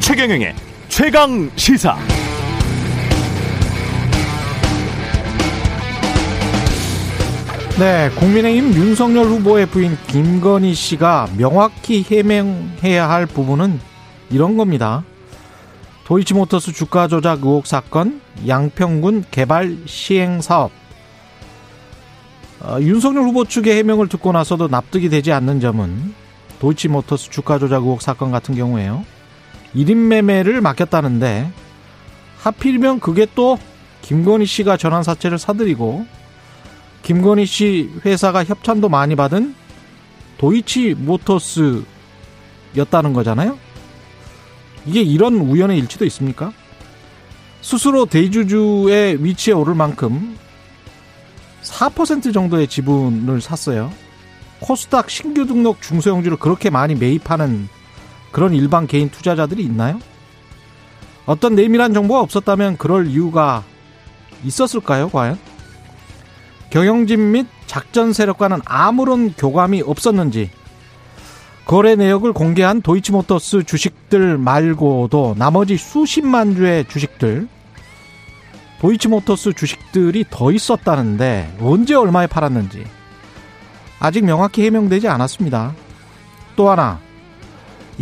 최경영의 최강 시사. 네, 국민의힘 윤석열 후보의 부인 김건희 씨가 명확히 해명해야 할 부분은 이런 겁니다. 도이치모터스 주가 조작 의혹 사건, 양평군 개발 시행 사업. 어, 윤석열 후보 측의 해명을 듣고 나서도 납득이 되지 않는 점은 도이치모터스 주가 조작 의혹 사건 같은 경우에요. 1인 매매를 맡겼다는데 하필이면 그게 또 김건희 씨가 전환 사채를 사들이고 김건희 씨 회사가 협찬도 많이 받은 도이치 모터스였다는 거잖아요. 이게 이런 우연의 일치도 있습니까? 스스로 대주주의 위치에 오를 만큼 4% 정도의 지분을 샀어요. 코스닥 신규 등록 중소형주를 그렇게 많이 매입하는 그런 일반 개인 투자자들이 있나요? 어떤 내밀한 정보가 없었다면 그럴 이유가 있었을까요, 과연? 경영진 및 작전 세력과는 아무런 교감이 없었는지 거래 내역을 공개한 도이치모터스 주식들 말고도 나머지 수십만 주의 주식들 도이치모터스 주식들이 더 있었다는데 언제 얼마에 팔았는지 아직 명확히 해명되지 않았습니다. 또 하나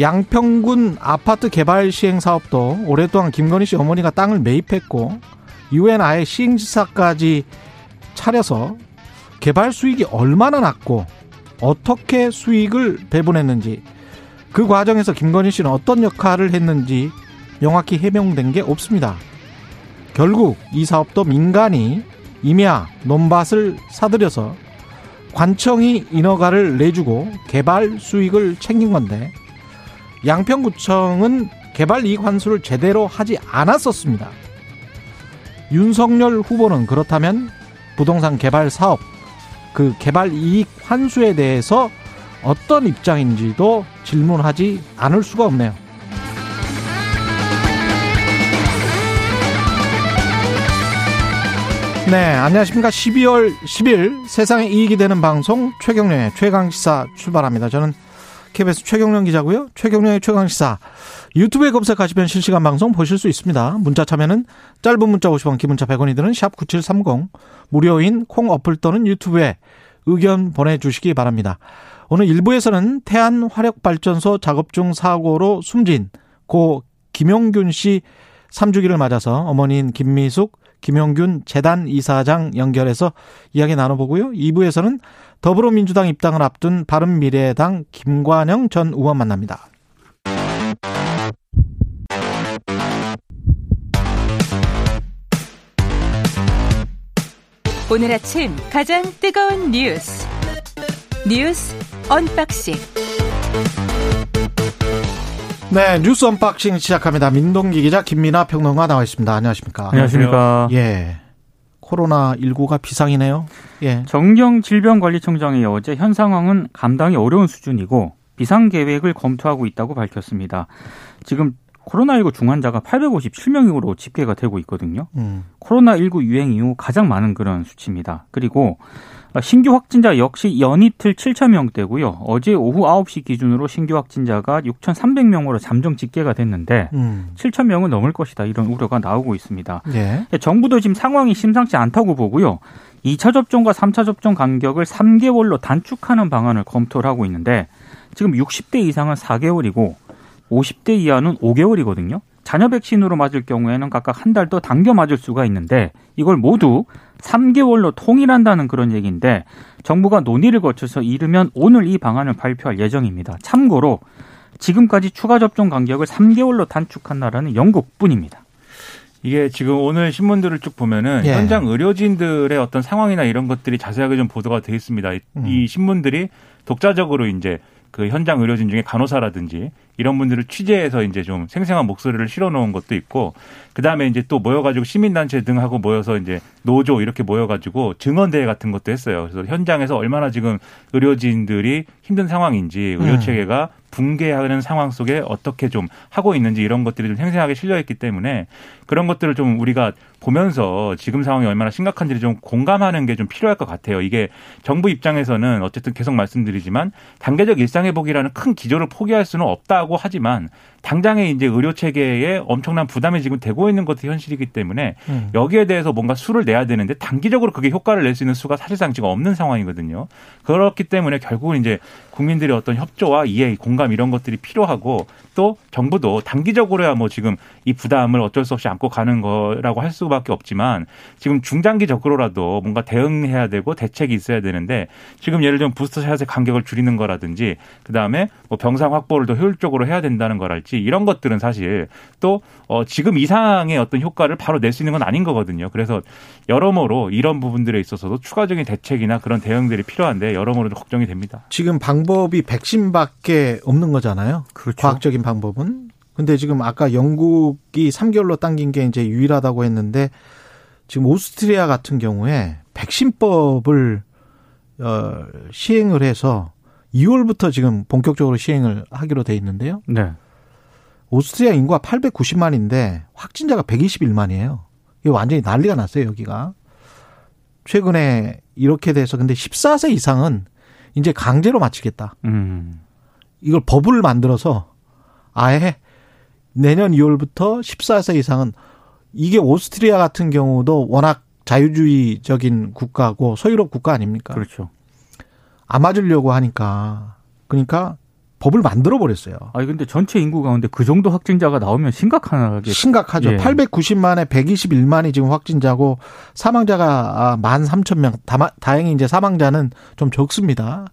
양평군 아파트 개발 시행 사업도 오랫동안 김건희 씨 어머니가 땅을 매입했고 이후엔 아예 시행지사까지 차려서 개발 수익이 얼마나 났고 어떻게 수익을 배분했는지 그 과정에서 김건희 씨는 어떤 역할을 했는지 명확히 해명된 게 없습니다. 결국 이 사업도 민간이 임야 논밭을 사들여서 관청이 인허가를 내주고 개발 수익을 챙긴 건데 양평구청은 개발 이익 환수를 제대로 하지 않았었습니다. 윤석열 후보는 그렇다면 부동산 개발 사업 그 개발 이익 환수에 대해서 어떤 입장인지도 질문하지 않을 수가 없네요. 네, 안녕하십니까. 12월 10일 세상에 이익이 되는 방송 최경련의 최강시사 출발합니다. 저는 KBS 최경련 기자고요. 최경련의 최강시사 유튜브에 검색하시면 실시간 방송 보실 수 있습니다. 문자 참여는 짧은 문자 50원, 기본자 100원이 드는 샵 9730 무료인 콩 어플 또는 유튜브에 의견 보내주시기 바랍니다. 오늘 1부에서는 태안 화력발전소 작업 중 사고로 숨진 고 김용균 씨 3주기를 맞아서 어머니인 김미숙, 김용균 재단 이사장 연결해서 이야기 나눠보고요. 2부에서는 더불어민주당 입당을 앞둔 바른미래당 김관영 전 의원 만납니다. 오늘 아침 가장 뜨거운 뉴스 뉴스 unboxing 네 뉴스 언박싱 시작합니다. 민동기 기자 김민아 평론가 나와 있습니다. 안녕하십니까? 안녕하십니까? 예. 코로나 19가 비상이네요. 예. 정은경 질병관리청장이 어제 현 상황은 감당이 어려운 수준이고 비상 계획을 검토하고 있다고 밝혔습니다. 지금 코로나19 중환자가 857명으로 집계가 되고 있거든요. 음. 코로나19 유행 이후 가장 많은 그런 수치입니다. 그리고 신규 확진자 역시 연이틀 7천 명대고요. 어제 오후 9시 기준으로 신규 확진자가 6,300명으로 잠정 집계가 됐는데 음. 7천 명은 넘을 것이다 이런 우려가 나오고 있습니다. 예. 정부도 지금 상황이 심상치 않다고 보고요. 2차 접종과 3차 접종 간격을 3개월로 단축하는 방안을 검토를 하고 있는데 지금 60대 이상은 4개월이고 50대 이하는 5개월이거든요. 자녀 백신으로 맞을 경우에는 각각 한 달 더 당겨 맞을 수가 있는데 이걸 모두 3개월로 통일한다는 그런 얘기인데 정부가 논의를 거쳐서 이르면 오늘 이 방안을 발표할 예정입니다. 참고로 지금까지 추가 접종 간격을 3개월로 단축한다라는 영국뿐입니다. 이게 지금 오늘 신문들을 쭉 보면은 예. 현장 의료진들의 어떤 상황이나 이런 것들이 자세하게 좀 보도가 되어 있습니다. 음. 이 신문들이 독자적으로 이제 그 현장 의료진 중에 간호사라든지 이런 분들을 취재해서 이제 좀 생생한 목소리를 실어놓은 것도 있고 그 다음에 이제 또 모여가지고 시민단체 등하고 모여서 이제 노조 이렇게 모여가지고 증언대회 같은 것도 했어요. 그래서 현장에서 얼마나 지금 의료진들이 힘든 상황인지 의료 체계가 붕괴하는 상황 속에 어떻게 좀 하고 있는지 이런 것들이 좀 생생하게 실려 있기 때문에 그런 것들을 좀 우리가 보면서 지금 상황이 얼마나 심각한지를 좀 공감하는 게 좀 필요할 것 같아요. 이게 정부 입장에서는 어쨌든 계속 말씀드리지만 단계적 일상 회복이라는 큰 기조를 포기할 수는 없다 고 하지만 당장에 이제 의료 체계에 엄청난 부담이 지금 되고 있는 것도 현실이기 때문에 음. 여기에 대해서 뭔가 수를 내야 되는데 단기적으로 그게 효과를 낼 수 있는 수가 사실상 지금 없는 상황이거든요. 그렇기 때문에 결국은 이제 국민들의 어떤 협조와 이해, 공감 이런 것들이 필요하고 또 정부도 단기적으로야 뭐 지금 이 부담을 어쩔 수 없이 안고 가는 거라고 할 수밖에 없지만 지금 중장기적으로라도 뭔가 대응해야 되고 대책이 있어야 되는데 지금 예를 들면 부스터샷의 간격을 줄이는 거라든지 그다음에 뭐 병상 확보를 더 효율적으로 해야 된다는 거랄지 있지 이런 것들은 사실 또 어, 지금 이상의 어떤 효과를 바로 낼 수 있는 건 아닌 거거든요. 그래서 여러모로 이런 부분들에 있어서도 추가적인 대책이나 그런 대응들이 필요한데 여러모로 걱정이 됩니다. 지금 방법이 백신밖에 없는 거잖아요. 그렇죠. 과학적인 방법은. 근데 지금 아까 영국이 3개월로 당긴 게 이제 유일하다고 했는데 지금 오스트리아 같은 경우에 백신법을 어, 시행을 해서 2월부터 지금 본격적으로 시행을 하기로 돼 있는데요. 네. 오스트리아 인구가 890만인데 확진자가 121만이에요. 이게 완전히 난리가 났어요, 여기가. 최근에 이렇게 돼서 근데 14세 이상은 이제 강제로 마치겠다. 음. 이걸 법을 만들어서 아예 내년 2월부터 14세 이상은 이게 오스트리아 같은 경우도 워낙 자유주의적인 국가고 소유롭 국가 아닙니까? 그렇죠. 안 맞으려고 하니까 그러니까 법을 만들어 버렸어요. 아니 근데 전체 인구 가운데 그 정도 확진자가 나오면 심각하게 심각하죠. 예. 890만에 121만이 지금 확진자고 사망자가 13,000명. 다행히 이제 사망자는 좀 적습니다.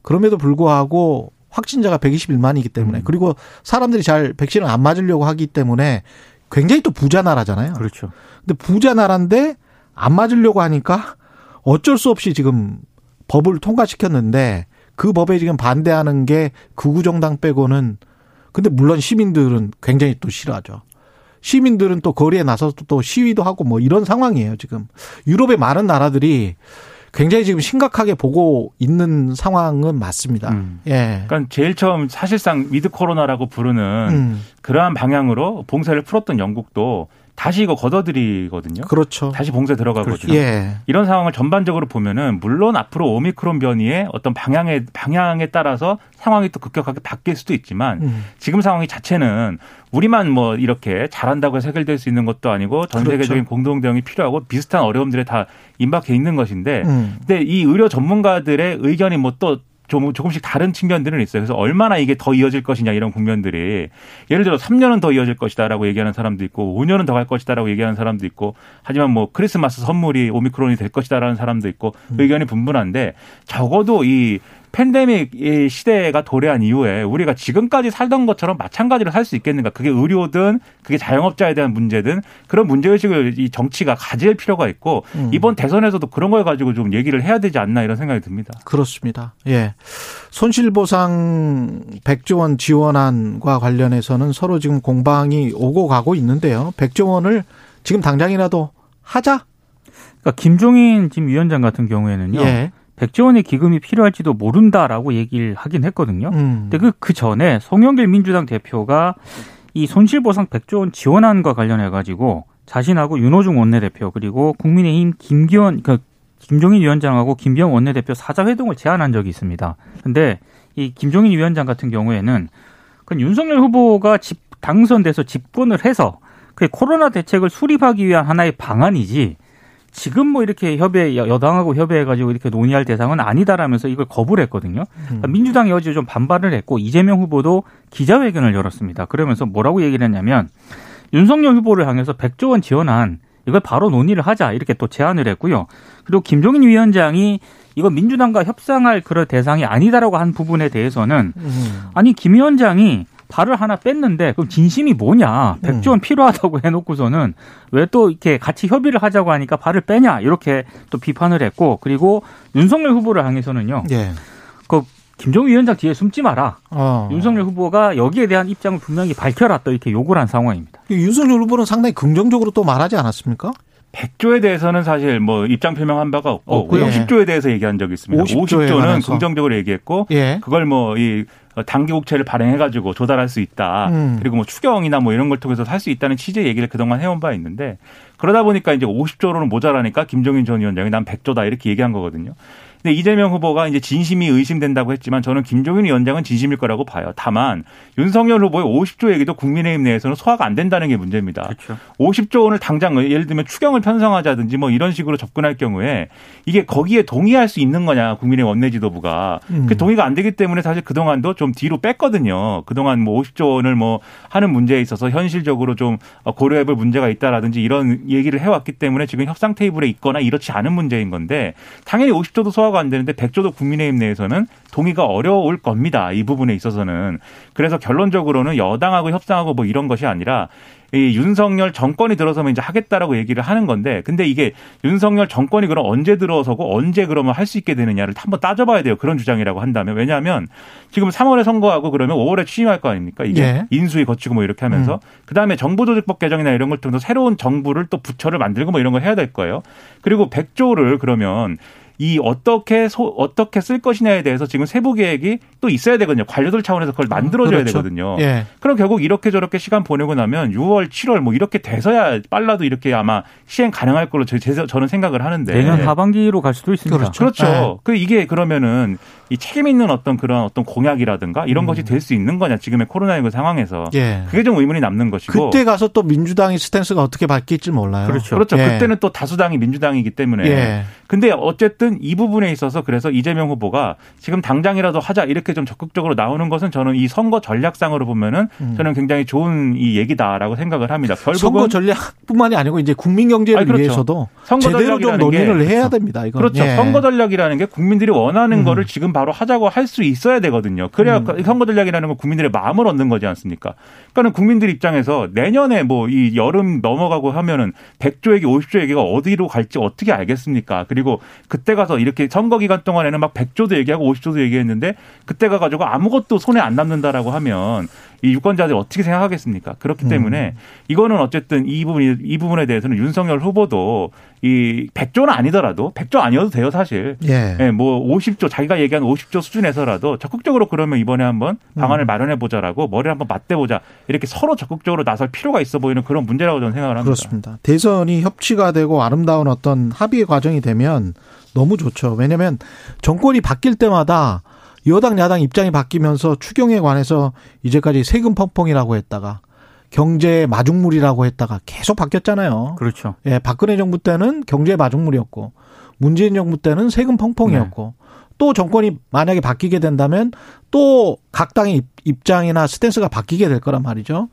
그럼에도 불구하고 확진자가 121만이기 때문에 음. 그리고 사람들이 잘 백신을 안 맞으려고 하기 때문에 굉장히 또 부자 나라잖아요. 그렇죠. 근데 부자 나라인데 안 맞으려고 하니까 어쩔 수 없이 지금 법을 통과시켰는데 그 법에 지금 반대하는 게 극우 정당 빼고는 근데 물론 시민들은 굉장히 또 싫어하죠. 시민들은 또 거리에 나서서 또 시위도 하고 뭐 이런 상황이에요, 지금. 유럽의 많은 나라들이 굉장히 지금 심각하게 보고 있는 상황은 맞습니다. 음. 예. 그러니까 제일 처음 사실상 위드 코로나라고 부르는 음. 그러한 방향으로 봉쇄를 풀었던 영국도 다시 이거 걷어들이거든요. 그렇죠. 다시 봉쇄 들어가거든요. 그렇죠. 예. 이런 상황을 전반적으로 보면은 물론 앞으로 오미크론 변이의 어떤 방향에 방향에 따라서 상황이 또 급격하게 바뀔 수도 있지만 음. 지금 상황이 자체는 우리만 뭐 이렇게 잘한다고 해서 해결될 수 있는 것도 아니고 전 그렇죠. 세계적인 그렇죠. 공동 대응이 필요하고 비슷한 어려움들에 다 임박해 있는 것인데 음. 근데 이 의료 전문가들의 의견이 뭐또 좀 조금씩 다른 측면들은 있어요. 그래서 얼마나 이게 더 이어질 것이냐 이런 국면들이 예를 들어 3년은 더 이어질 것이다라고 얘기하는 사람도 있고 5년은 더 갈 것이다라고 얘기하는 사람도 있고 하지만 뭐 크리스마스 선물이 오미크론이 될 것이다라는 사람도 있고 음. 의견이 분분한데 적어도 이 팬데믹 시대가 도래한 이후에 우리가 지금까지 살던 것처럼 마찬가지로 살 수 있겠는가? 그게 의료든 그게 자영업자에 대한 문제든 그런 문제 의식을 이 정치가 가질 필요가 있고 음. 이번 대선에서도 그런 걸 가지고 좀 얘기를 해야 되지 않나 이런 생각이 듭니다. 그렇습니다. 예. 손실 보상 100조 원 지원안과 관련해서는 서로 지금 공방이 오고 가고 있는데요. 100조 원을 지금 당장이라도 하자? 그러니까 김종인 지금 위원장 같은 경우에는요. 예. 백조 원의 기금이 필요할지도 모른다라고 얘기를 하긴 했거든요. 음. 근데 그, 그 전에 송영길 민주당 대표가 이 손실보상 백조 원 지원안과 관련해 가지고 자신하고 윤호중 원내대표 그리고 국민의힘 김기현 그 김종인 위원장하고 김병 원내대표 사자 회동을 제안한 적이 있습니다. 근데 이 김종인 위원장 같은 경우에는 그 윤석열 후보가 집 당선돼서 집권을 해서 그 코로나 대책을 수립하기 위한 하나의 방안이지 지금 뭐 이렇게 협의 여당하고 협의해가지고 이렇게 논의할 대상은 아니다라면서 이걸 거부를 했거든요. 그러니까 민주당이 어제 좀 반발을 했고 이재명 후보도 기자회견을 열었습니다. 그러면서 뭐라고 얘기를 했냐면 윤석열 후보를 향해서 100조 원 지원한 이걸 바로 논의를 하자 이렇게 또 제안을 했고요. 그리고 김종인 위원장이 이거 민주당과 협상할 그런 대상이 아니다라고 한 부분에 대해서는 음. 아니 김 위원장이 발을 하나 뺐는데 그럼 진심이 뭐냐? 백조원 음. 필요하다고 해놓고서는 왜 또 이렇게 같이 협의를 하자고 하니까 발을 빼냐? 이렇게 또 비판을 했고 그리고 윤석열 후보를 향해서는요. 예. 그 김종인 위원장 뒤에 숨지 마라. 어. 윤석열 후보가 여기에 대한 입장을 분명히 밝혀라 또 이렇게 요구를 한 상황입니다. 윤석열 후보는 상당히 긍정적으로 또 말하지 않았습니까? 100조에 대해서는 사실 뭐 입장 표명한 바가 없고. 50조에 대해서 얘기한 적이 있습니다. 50 조에 50조는 관해서. 긍정적으로 얘기했고 예. 그걸 뭐 이 단기국채를 발행해가지고 조달할 수 있다. 음. 그리고 뭐 추경이나 뭐 이런 걸 통해서 할 수 있다는 취지의 얘기를 그동안 해온 바 있는데 그러다 보니까 이제 50조로는 모자라니까 김종인 전 위원장이 난 100조다 이렇게 얘기한 거거든요. 근데 이재명 후보가 이제 진심이 의심된다고 했지만 저는 김종인 위원장은 진심일 거라고 봐요. 다만 윤석열 후보의 50조 얘기도 국민의힘 내에서는 소화가 안 된다는 게 문제입니다. 그렇죠. 50조 원을 당장 예를 들면 추경을 편성하자든지 뭐 이런 식으로 접근할 경우에 이게 거기에 동의할 수 있는 거냐 국민의 원내 지도부가 음. 그 동의가 안 되기 때문에 사실 그 동안도 좀 뒤로 뺐거든요. 그 동안 뭐 50조 원을 뭐 하는 문제에 있어서 현실적으로 좀 고려해볼 문제가 있다라든지 이런 얘기를 해왔기 때문에 지금 협상 테이블에 있거나 이렇지 않은 문제인 건데 당연히 50조도 소화가 안 되는데 100조도 국민의힘 내에서는 동의가 어려울 겁니다. 이 부분에 있어서는. 그래서 결론적으로는 여당하고 협상하고 뭐 이런 것이 아니라 이 윤석열 정권이 들어서면 이제 하겠다라고 얘기를 하는 건데 근데 이게 윤석열 정권이 그럼 언제 들어서고 언제 그러면 할 수 있게 되느냐를 한번 따져봐야 돼요. 그런 주장이라고 한다면 왜냐하면 지금 3월에 선거하고 그러면 5월에 취임할 거 아닙니까? 이게 예. 인수위 거치고 뭐 이렇게 하면서 그다음에 정부조직법 개정이나 이런 걸 통해서 새로운 정부를 또 부처를 만들고 뭐 이런 걸 해야 될 거예요. 그리고 100조를 그러면 이 어떻게 소, 어떻게 쓸 것이냐에 대해서 지금 세부 계획이 또 있어야 되거든요. 관료들 차원에서 그걸 만들어줘야 그렇죠. 되거든요. 예. 그럼 결국 이렇게 저렇게 시간 보내고 나면 6월, 7월 뭐 이렇게 돼서야 빨라도 이렇게 아마 시행 가능할 걸로 저, 제- 저는 생각을 하는데. 내년 하반기로 갈 수도 있습니다. 그렇죠. 그렇죠. 네. 그 이게 그러면은 이 책임 있는 어떤 그런 어떤 공약이라든가 이런 것이 될 수 있는 거냐 지금의 코로나19 상황에서 음. 예. 그게 좀 의문이 남는 것이고. 그때 가서 또 민주당의 스탠스가 어떻게 바뀔지 몰라요. 그렇죠. 그렇죠. 예. 그때는 또 다수당이 민주당이기 때문에. 예. 근데 어쨌든 이 부분에 있어서 그래서 이재명 후보가 지금 당장이라도 하자 이렇게 좀 적극적으로 나오는 것은 저는 이 선거 전략상으로 보면은 저는 굉장히 좋은 이 얘기다라고 생각을 합니다. 결국은 음. 선거 전략뿐만이 아니고 이제 국민 경제를 그렇죠. 위해서도 선거 제대로 좀 전략이라는 게 논의를 해야 됩니다. 이건. 그렇죠. 예. 선거 전략이라는 게 국민들이 원하는 음. 거를 지금 바로 하자고 할 수 있어야 되거든요. 그래야 그 선거 전략이라는 건 국민들의 마음을 얻는 거지 않습니까? 그러니까는 국민들 입장에서 내년에 뭐 이 여름 넘어가고 하면은 100조 얘기, 50조 얘기가 어디로 갈지 어떻게 알겠습니까? 그리고 그때 가서 이렇게 선거 기간 동안에는 막 100조도 얘기하고 50조도 얘기했는데 그때 가가지고 아무것도 손에 안 남는다라고 하면 이 유권자들이 어떻게 생각하겠습니까? 그렇기 때문에 이거는 어쨌든 이 부분 이 부분에 대해서는 윤석열 후보도 이 100조는 아니더라도 100조 아니어도 돼요 사실. 예. 예, 뭐 50조 자기가 얘기한 50조 수준에서라도 적극적으로 그러면 이번에 한번 방안을 음. 마련해 보자라고 머리를 한번 맞대 보자 이렇게 서로 적극적으로 나설 필요가 있어 보이는 그런 문제라고 저는 생각을 합니다. 그렇습니다. 대선이 협치가 되고 아름다운 어떤 합의의 과정이 되면 너무 좋죠. 왜냐하면 정권이 바뀔 때마다 여당 야당 입장이 바뀌면서 추경에 관해서 이제까지 세금 펑펑이라고 했다가 경제 마중물이라고 했다가 계속 바뀌었잖아요. 그렇죠. 예, 박근혜 정부 때는 경제 마중물이었고 문재인 정부 때는 세금 펑펑이었고 또 정권이 만약에 바뀌게 된다면 또 각 당의 입- 입장이나 스탠스가 바뀌게 될 거란 말이죠.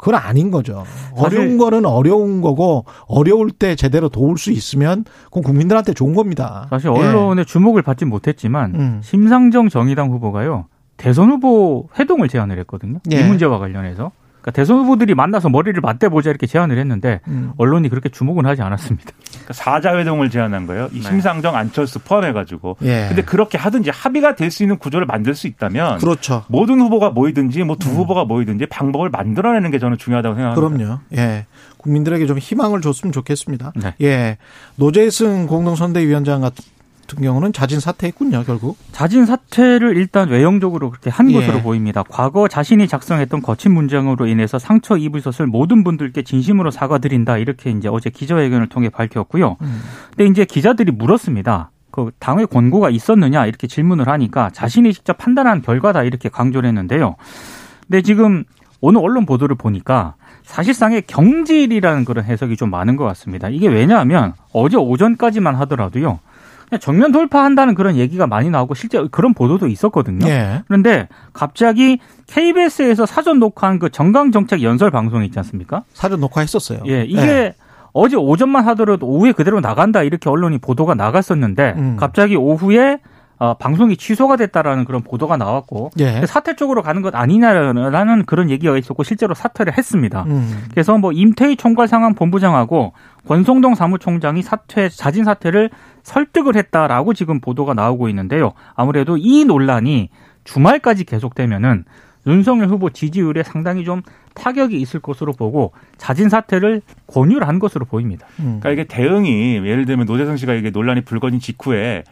그건 아닌 거죠. 어려운 거는 어려운 거고 어려울 때 제대로 도울 수 있으면 그건 국민들한테 좋은 겁니다. 사실 예. 언론의 주목을 받지 못했지만 음. 심상정 정의당 후보가요 대선 후보 회동을 제안을 했거든요. 예. 이 문제와 관련해서 그러니까 대선 후보들이 만나서 머리를 맞대보자 이렇게 제안을 했는데 음. 언론이 그렇게 주목은 하지 않았습니다. 그러니까 사자회동을 제안한 거예요. 이 네. 심상정 안철수 포함해가지고. 예. 근데 그렇게 하든지 합의가 될 수 있는 구조를 만들 수 있다면 그렇죠. 모든 후보가 모이든지 뭐 두 후보가 모이든지 방법을 만들어내는 게 저는 중요하다고 생각합니다. 그럼요. 예. 국민들에게 좀 희망을 줬으면 좋겠습니다. 네. 예. 노재승 공동선대위원장 같은 경우는 자진 사퇴했군요, 결국. 자진 사퇴를 일단 외형적으로 그렇게 한 예. 것으로 보입니다. 과거 자신이 작성했던 거친 문장으로 인해서 상처 입으셨을 모든 분들께 진심으로 사과드린다 이렇게 이제 어제 기자회견을 통해 밝혔고요. 음. 근데 이제 기자들이 물었습니다. 그 당의 권고가 있었느냐 이렇게 질문을 하니까 자신이 직접 판단한 결과다 이렇게 강조를 했는데요. 근데 지금 오늘 언론 보도를 보니까 사실상의 경질이라는 그런 해석이 좀 많은 것 같습니다. 이게 왜냐하면 어제 오전까지만 하더라도요. 정면 돌파한다는 그런 얘기가 많이 나오고 실제 그런 보도도 있었거든요. 예. 그런데 갑자기 KBS에서 사전 녹화한 그 정강 정책 연설 방송 있지 않습니까? 사전 녹화했었어요. 예, 이게 예. 어제 오전만 하더라도 오후에 그대로 나간다 이렇게 언론이 보도가 나갔었는데 음. 갑자기 오후에 어, 방송이 취소가 됐다라는 그런 보도가 나왔고 예. 사퇴 쪽으로 가는 것 아니냐라는 그런 얘기가 있었고 실제로 사퇴를 했습니다. 음. 그래서 뭐 임태희 총괄 상황 본부장하고 권성동 사무총장이 사퇴 자진 사퇴를 설득을 했다라고 지금 보도가 나오고 있는데요. 아무래도 이 논란이 주말까지 계속되면은 윤석열 후보 지지율에 상당히 좀 타격이 있을 것으로 보고 자진 사퇴를 권유를 한 것으로 보입니다. 음. 그러니까 이게 대응이 예를 들면 노재성 씨가 이게 논란이 불거진 직후에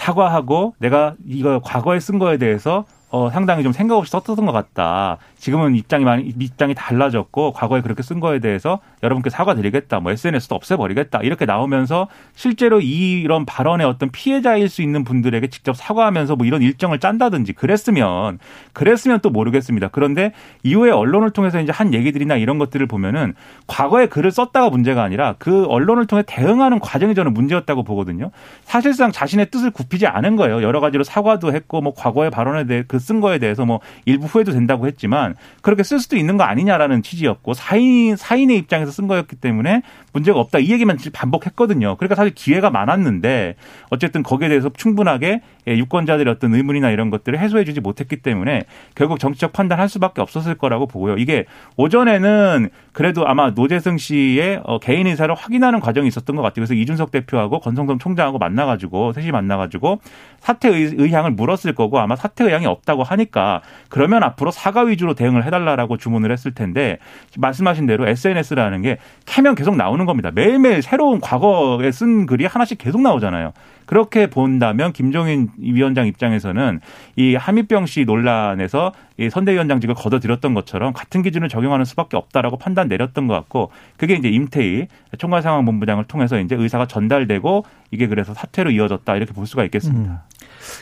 사과하고 내가 이거 과거에 쓴 거에 대해서 어, 상당히 좀 생각 없이 썼던 것 같다. 지금은 입장이 많이, 입장이 달라졌고, 과거에 그렇게 쓴 거에 대해서 여러분께 사과드리겠다. 뭐 SNS도 없애버리겠다. 이렇게 나오면서 실제로 이런 발언의 어떤 피해자일 수 있는 분들에게 직접 사과하면서 뭐 이런 일정을 짠다든지 그랬으면, 그랬으면 또 모르겠습니다. 그런데 이후에 언론을 통해서 이제 한 얘기들이나 이런 것들을 보면은 과거에 글을 썼다가 문제가 아니라 그 언론을 통해 대응하는 과정이 저는 문제였다고 보거든요. 사실상 자신의 뜻을 굽히지 않은 거예요. 여러 가지로 사과도 했고, 뭐 과거의 발언에 대해 그쓴 거에 대해서 뭐 일부 후회도 된다고 했지만 그렇게 쓸 수도 있는 거 아니냐라는 취지였고 사인 사인의 입장에서 쓴 거였기 때문에 문제가 없다 이 얘기만 반복했거든요. 그러니까 사실 기회가 많았는데 어쨌든 거기에 대해서 충분하게 예, 유권자들의 어떤 의문이나 이런 것들을 해소해주지 못했기 때문에 결국 정치적 판단할 수밖에 없었을 거라고 보고요. 이게 오전에는 그래도 아마 노재승 씨의 어, 개인 의사를 확인하는 과정이 있었던 것 같아요. 그래서 이준석 대표하고 권성동 총장하고 만나가지고 셋이 만나가지고 사퇴 의향을 물었을 거고 아마 사퇴 의향이 없다 고 하니까 그러면 앞으로 사과 위주로 대응을 해달라라고 주문을 했을 텐데 말씀하신 대로 SNS라는 게 캐면 계속 나오는 겁니다. 매일매일 새로운 과거에 쓴 글이 하나씩 계속 나오잖아요. 그렇게 본다면 김종인 위원장 입장에서는 이 하미병 씨 논란에서 이 선대위원장직을 걷어들였던 것처럼 같은 기준을 적용하는 수밖에 없다라고 판단 내렸던 것 같고 그게 이제 임태희 총괄상황본부장을 통해서 이제 의사가 전달되고 이게 그래서 사퇴로 이어졌다 이렇게 볼 수가 있겠습니다. 음.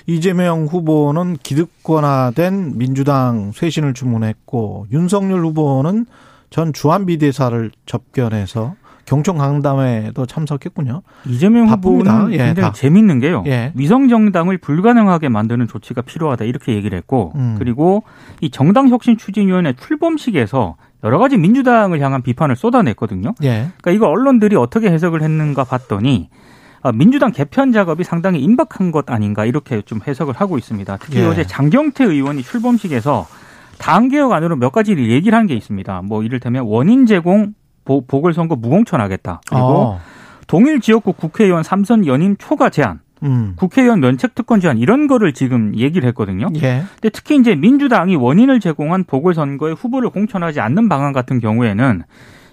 이재명 후보는 기득권화된 민주당 쇄신을 주문했고 윤석열 후보는 전 주한비대사를 접견해서 경청 강담회도 참석했군요. 이재명 바쁩니다. 후보는 예, 굉장히 다. 재밌는 게요. 예. 위성 정당을 불가능하게 만드는 조치가 필요하다 이렇게 얘기를 했고 음. 그리고 이 정당 혁신 추진위원회 출범식에서 여러 가지 민주당을 향한 비판을 쏟아냈거든요. 예. 그러니까 이거 언론들이 어떻게 해석을 했는가 봤더니 아, 민주당 개편 작업이 상당히 임박한 것 아닌가 이렇게 좀 해석을 하고 있습니다. 특히 예. 어제 장경태 의원이 출범식에서 당 개혁 안으로 몇 가지를 얘기를 한 게 있습니다. 뭐 이를테면 원인 제공 보, 보궐선거 무공천하겠다. 그리고 어. 동일 지역구 국회의원 삼선 연임 초과 제한, 음. 국회의원 면책 특권 제한 이런 거를 지금 얘기를 했거든요. 예. 근데 특히 이제 민주당이 원인을 제공한 보궐선거에 후보를 공천하지 않는 방안 같은 경우에는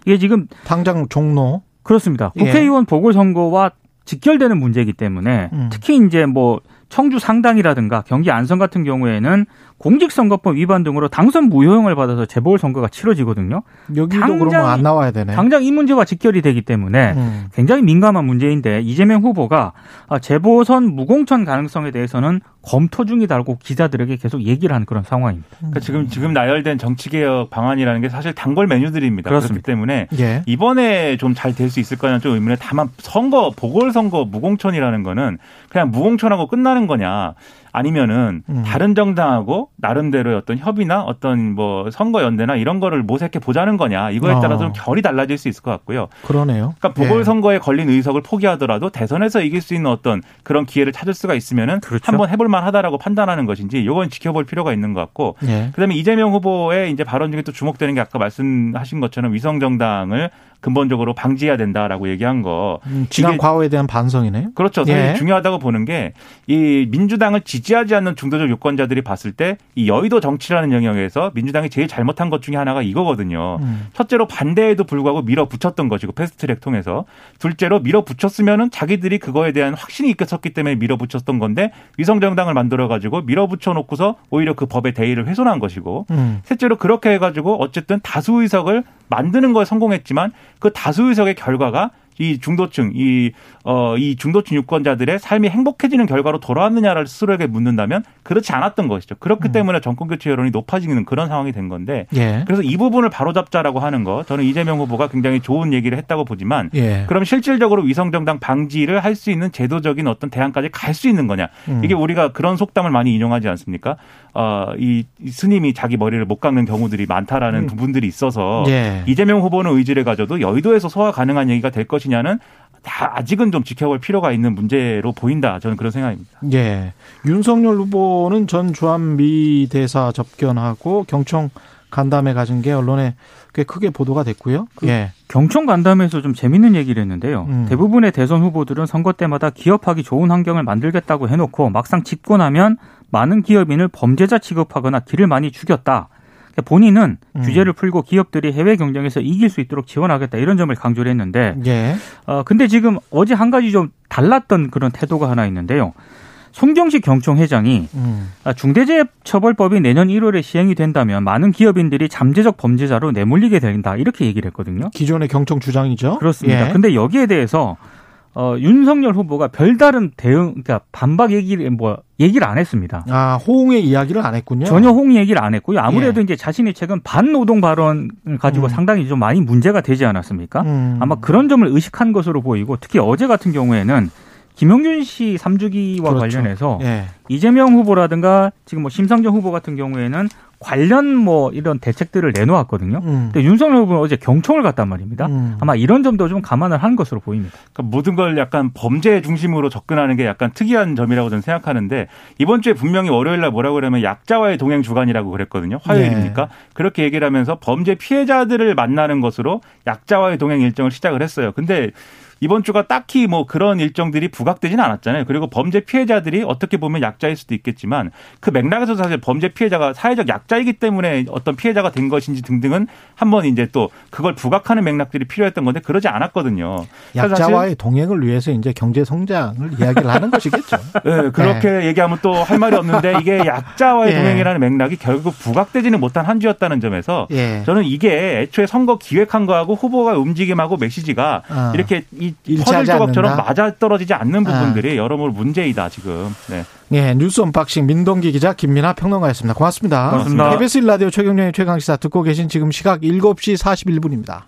이게 지금 당장 종로. 그렇습니다. 예. 국회의원 보궐선거와 직결되는 문제이기 때문에 음. 특히 이제 뭐 청주 상당이라든가 경기 안성 같은 경우에는 공직선거법 위반 등으로 당선 무효형을 받아서 재보궐선거가 치러지거든요. 여기도 당장- 그러면 안 나와야 되네. 당장 이 문제와 직결이 되기 때문에 음. 굉장히 민감한 문제인데 이재명 후보가 아, 재보선 무공천 가능성에 대해서는 검토 중이다고 기자들에게 계속 얘기를 하는 그런 상황입니다. 그러니까 지금 지금 나열된 정치개혁 방안이라는 게 사실 단골 메뉴들입니다. 그렇습니다. 그렇기 때문에 예. 이번에 좀 잘 될 수 있을 거냐는 좀 의문에 다만 선거 보궐선거 무공천이라는 거는 그냥 무공천하고 끝나는 거냐 아니면은 음. 다른 정당하고 나름대로의 어떤 협의나 어떤 뭐 선거 연대나 이런 거를 모색해 보자는 거냐 이거에 어. 따라서 좀 결이 달라질 수 있을 것 같고요. 그러네요. 그러니까 예. 보궐선거에 걸린 의석을 포기하더라도 대선에서 이길 수 있는 어떤 그런 기회를 찾을 수가 있으면은 그렇죠. 한번 해볼 만하다라고 판단하는 것인지 이건 지켜볼 필요가 있는 것 같고 예. 그다음에 이재명 후보의 이제 발언 중에 또 주목되는 게 아까 말씀하신 것처럼 위성 정당을 근본적으로 방지해야 된다라고 얘기한 거. 음, 지난 과거에 대한 반성이네요. 그렇죠. 예. 중요하다고 보는 게 이 민주당을 지지하지 않는 중도적 유권자들이 봤을 때 이 여의도 정치라는 영역에서 민주당이 제일 잘못한 것 중에 하나가 이거거든요. 음. 첫째로 반대에도 불구하고 밀어붙였던 것이고 패스트트랙 통해서 둘째로 밀어붙였으면은 자기들이 그거에 대한 확신이 있었기 때문에 밀어붙였던 건데 위성 정당을 만들어 가지고 밀어붙여 놓고서 오히려 그 법의 대의를 훼손한 것이고 음. 셋째로 그렇게 해가지고 어쨌든 다수 의석을 만드는 거에 성공했지만 그 다수 의석의 결과가 이 중도층, 이, 어, 이 중도층 유권자들의 삶이 행복해지는 결과로 돌아왔느냐를 스스로에게 묻는다면 그렇지 않았던 것이죠. 그렇기 음. 때문에 정권교체 여론이 높아지는 그런 상황이 된 건데 예. 그래서 이 부분을 바로잡자라고 하는 거 저는 이재명 후보가 굉장히 좋은 얘기를 했다고 보지만 예. 그럼 실질적으로 위성정당 방지를 할 수 있는 제도적인 어떤 대안까지 갈 수 있는 거냐. 음. 이게 우리가 그런 속담을 많이 인용하지 않습니까? 어, 이, 이 스님이 자기 머리를 못 깎는 경우들이 많다라는 음. 부분들이 있어서 예. 이재명 후보는 의지를 가져도 여의도에서 소화 가능한 얘기가 될 것이 냐는 다 아직은 좀 지켜볼 필요가 있는 문제로 보인다. 저는 그런 생각입니다. 예. 윤석열 후보는 전 주한미 대사 접견하고 경청 간담회 가진 게 언론에 꽤 크게 보도가 됐고요. 그 예. 경청 간담회에서 좀 재밌는 얘기를 했는데요. 음. 대부분의 대선 후보들은 선거 때마다 기업하기 좋은 환경을 만들겠다고 해놓고 막상 집고 나면 많은 기업인을 범죄자 취급하거나 길을 많이 죽였다. 그러니까 본인은 음. 규제를 풀고 기업들이 해외 경쟁에서 이길 수 있도록 지원하겠다 이런 점을 강조를 했는데 예. 어 근데 지금 어제 한 가지 좀 달랐던 그런 태도가 하나 있는데요. 송경식 경총 회장이 음. 아, 중대재해처벌법이 내년 1월에 시행이 된다면 많은 기업인들이 잠재적 범죄자로 내몰리게 된다 이렇게 얘기를 했거든요. 기존의 경청 주장이죠. 그렇습니다. 예. 근데 여기에 대해서 어, 윤석열 후보가 별다른 대응, 그러니까 반박 얘기를 뭐 얘기를 안 했습니다. 아, 호응의 이야기를 안 했군요. 전혀 홍 얘기를 안 했고요. 아무래도 예. 이제 자신이 최근 반노동 발언을 가지고 음. 상당히 좀 많이 문제가 되지 않았습니까? 음. 아마 그런 점을 의식한 것으로 보이고 특히 어제 같은 경우에는 김용균 씨 3주기와 그렇죠. 관련해서 예. 이재명 후보라든가 지금 뭐 심상정 후보 같은 경우에는 관련 뭐 이런 대책들을 내놓았거든요. 음. 근데 윤석열 후보는 어제 경청을 갔단 말입니다. 음. 아마 이런 점도 좀 감안을 한 것으로 보입니다. 그러니까 모든 걸 약간 범죄 중심으로 접근하는 게 약간 특이한 점이라고 저는 생각하는데 이번 주에 분명히 월요일 날 뭐라고 그러면 약자와의 동행 주간이라고 그랬거든요. 화요일입니까? 네. 그렇게 얘기를 하면서 범죄 피해자들을 만나는 것으로 약자와의 동행 일정을 시작을 했어요. 근데 이번 주가 딱히 뭐 그런 일정들이 부각되지는 않았잖아요. 그리고 범죄 피해자들이 어떻게 보면 약자일 수도 있겠지만 그 맥락에서 사실 범죄 피해자가 사회적 약자이기 때문에 어떤 피해자가 된 것인지 등등은 한번 이제 또 그걸 부각하는 맥락들이 필요했던 건데 그러지 않았거든요. 약자와의 동행을 위해서 이제 경제 성장을 이야기를 하는 것이겠죠. 네, 그렇게 얘기하면 또 할 말이 없는데 이게 약자와의 예. 동행이라는 맥락이 결국 부각되지는 못한 한 주였다는 점에서 예. 저는 이게 애초에 선거 기획한 거하고 후보가 움직임하고 메시지가 어. 이렇게 퍼즐 조각처럼? 맞아 떨어지지 않는 아. 부분들이 여러모로 문제이다 지금. 네. 예, 뉴스 언박싱 민동기 기자 김민아 평론가였습니다. 고맙습니다. 고맙습니다. KBS 1라디오 최경영의 최강 시사 듣고 계신 지금 시각 7시 41분입니다.